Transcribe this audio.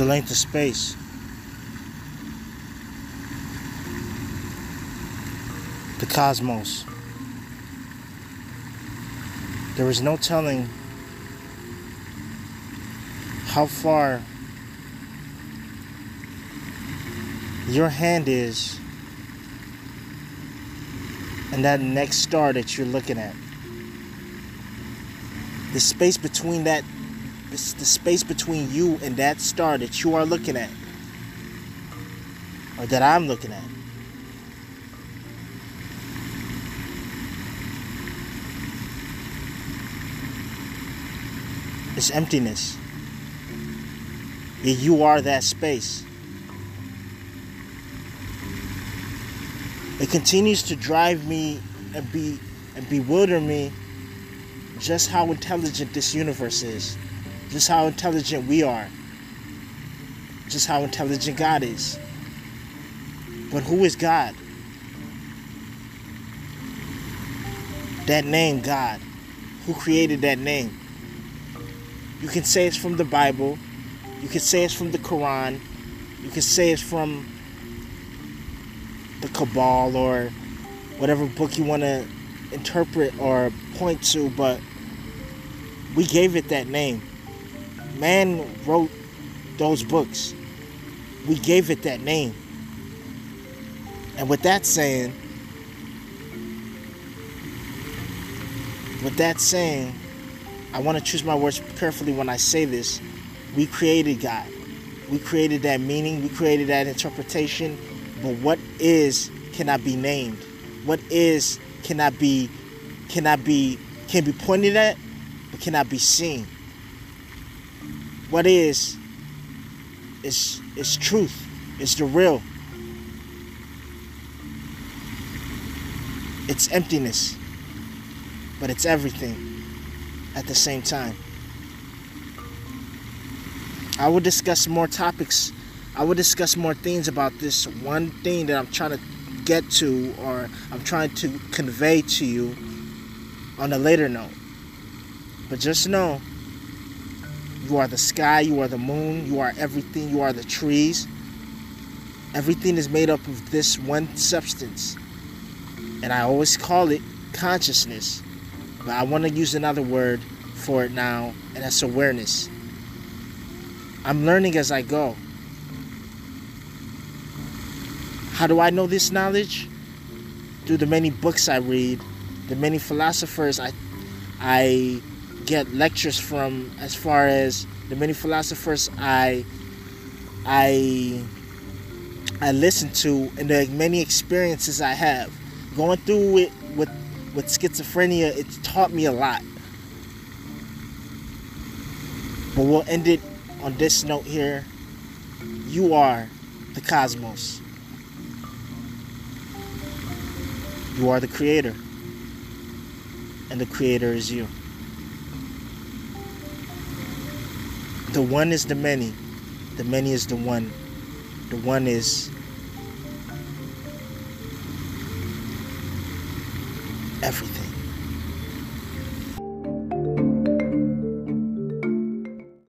the length of space. The cosmos. There is no telling how far your hand is and that next star that you're looking at. The space between that the space between you and that star that you are looking at or that I'm looking at. It's emptiness. You are that space. It continues to drive me and be and bewilder me just how intelligent this universe is. Just how intelligent we are. Just how intelligent God is. But who is God? That name, God. Who created that name? You can say it's from the Bible. You can say it's from the Quran. You can say it's from the Kabbalah or whatever book you want to interpret or point to, but we gave it that name. Man wrote those books. We gave it that name. And with that saying, with that saying, I want to choose my words carefully when I say this. We created God. We created that meaning. We created that interpretation. But what is cannot be named. What is cannot be cannot be can be pointed at, but cannot be seen. What is is is truth. It's the real. It's emptiness. But it's everything at the same time. I will discuss more topics. I will discuss more things about this one thing that I'm trying to get to or I'm trying to convey to you on a later note. But just know you are the sky, you are the moon, you are everything, you are the trees. Everything is made up of this one substance. And I always call it consciousness. But I want to use another word for it now, and that's awareness. I'm learning as I go. How do I know this knowledge? Through the many books I read, the many philosophers I I get lectures from as far as the many philosophers I I I listen to and the many experiences I have. Going through it with with schizophrenia, it's taught me a lot. But we'll end it on this note here. You are the cosmos. You are the creator. And the creator is you. The one is the many. The many is the one. The one is everything.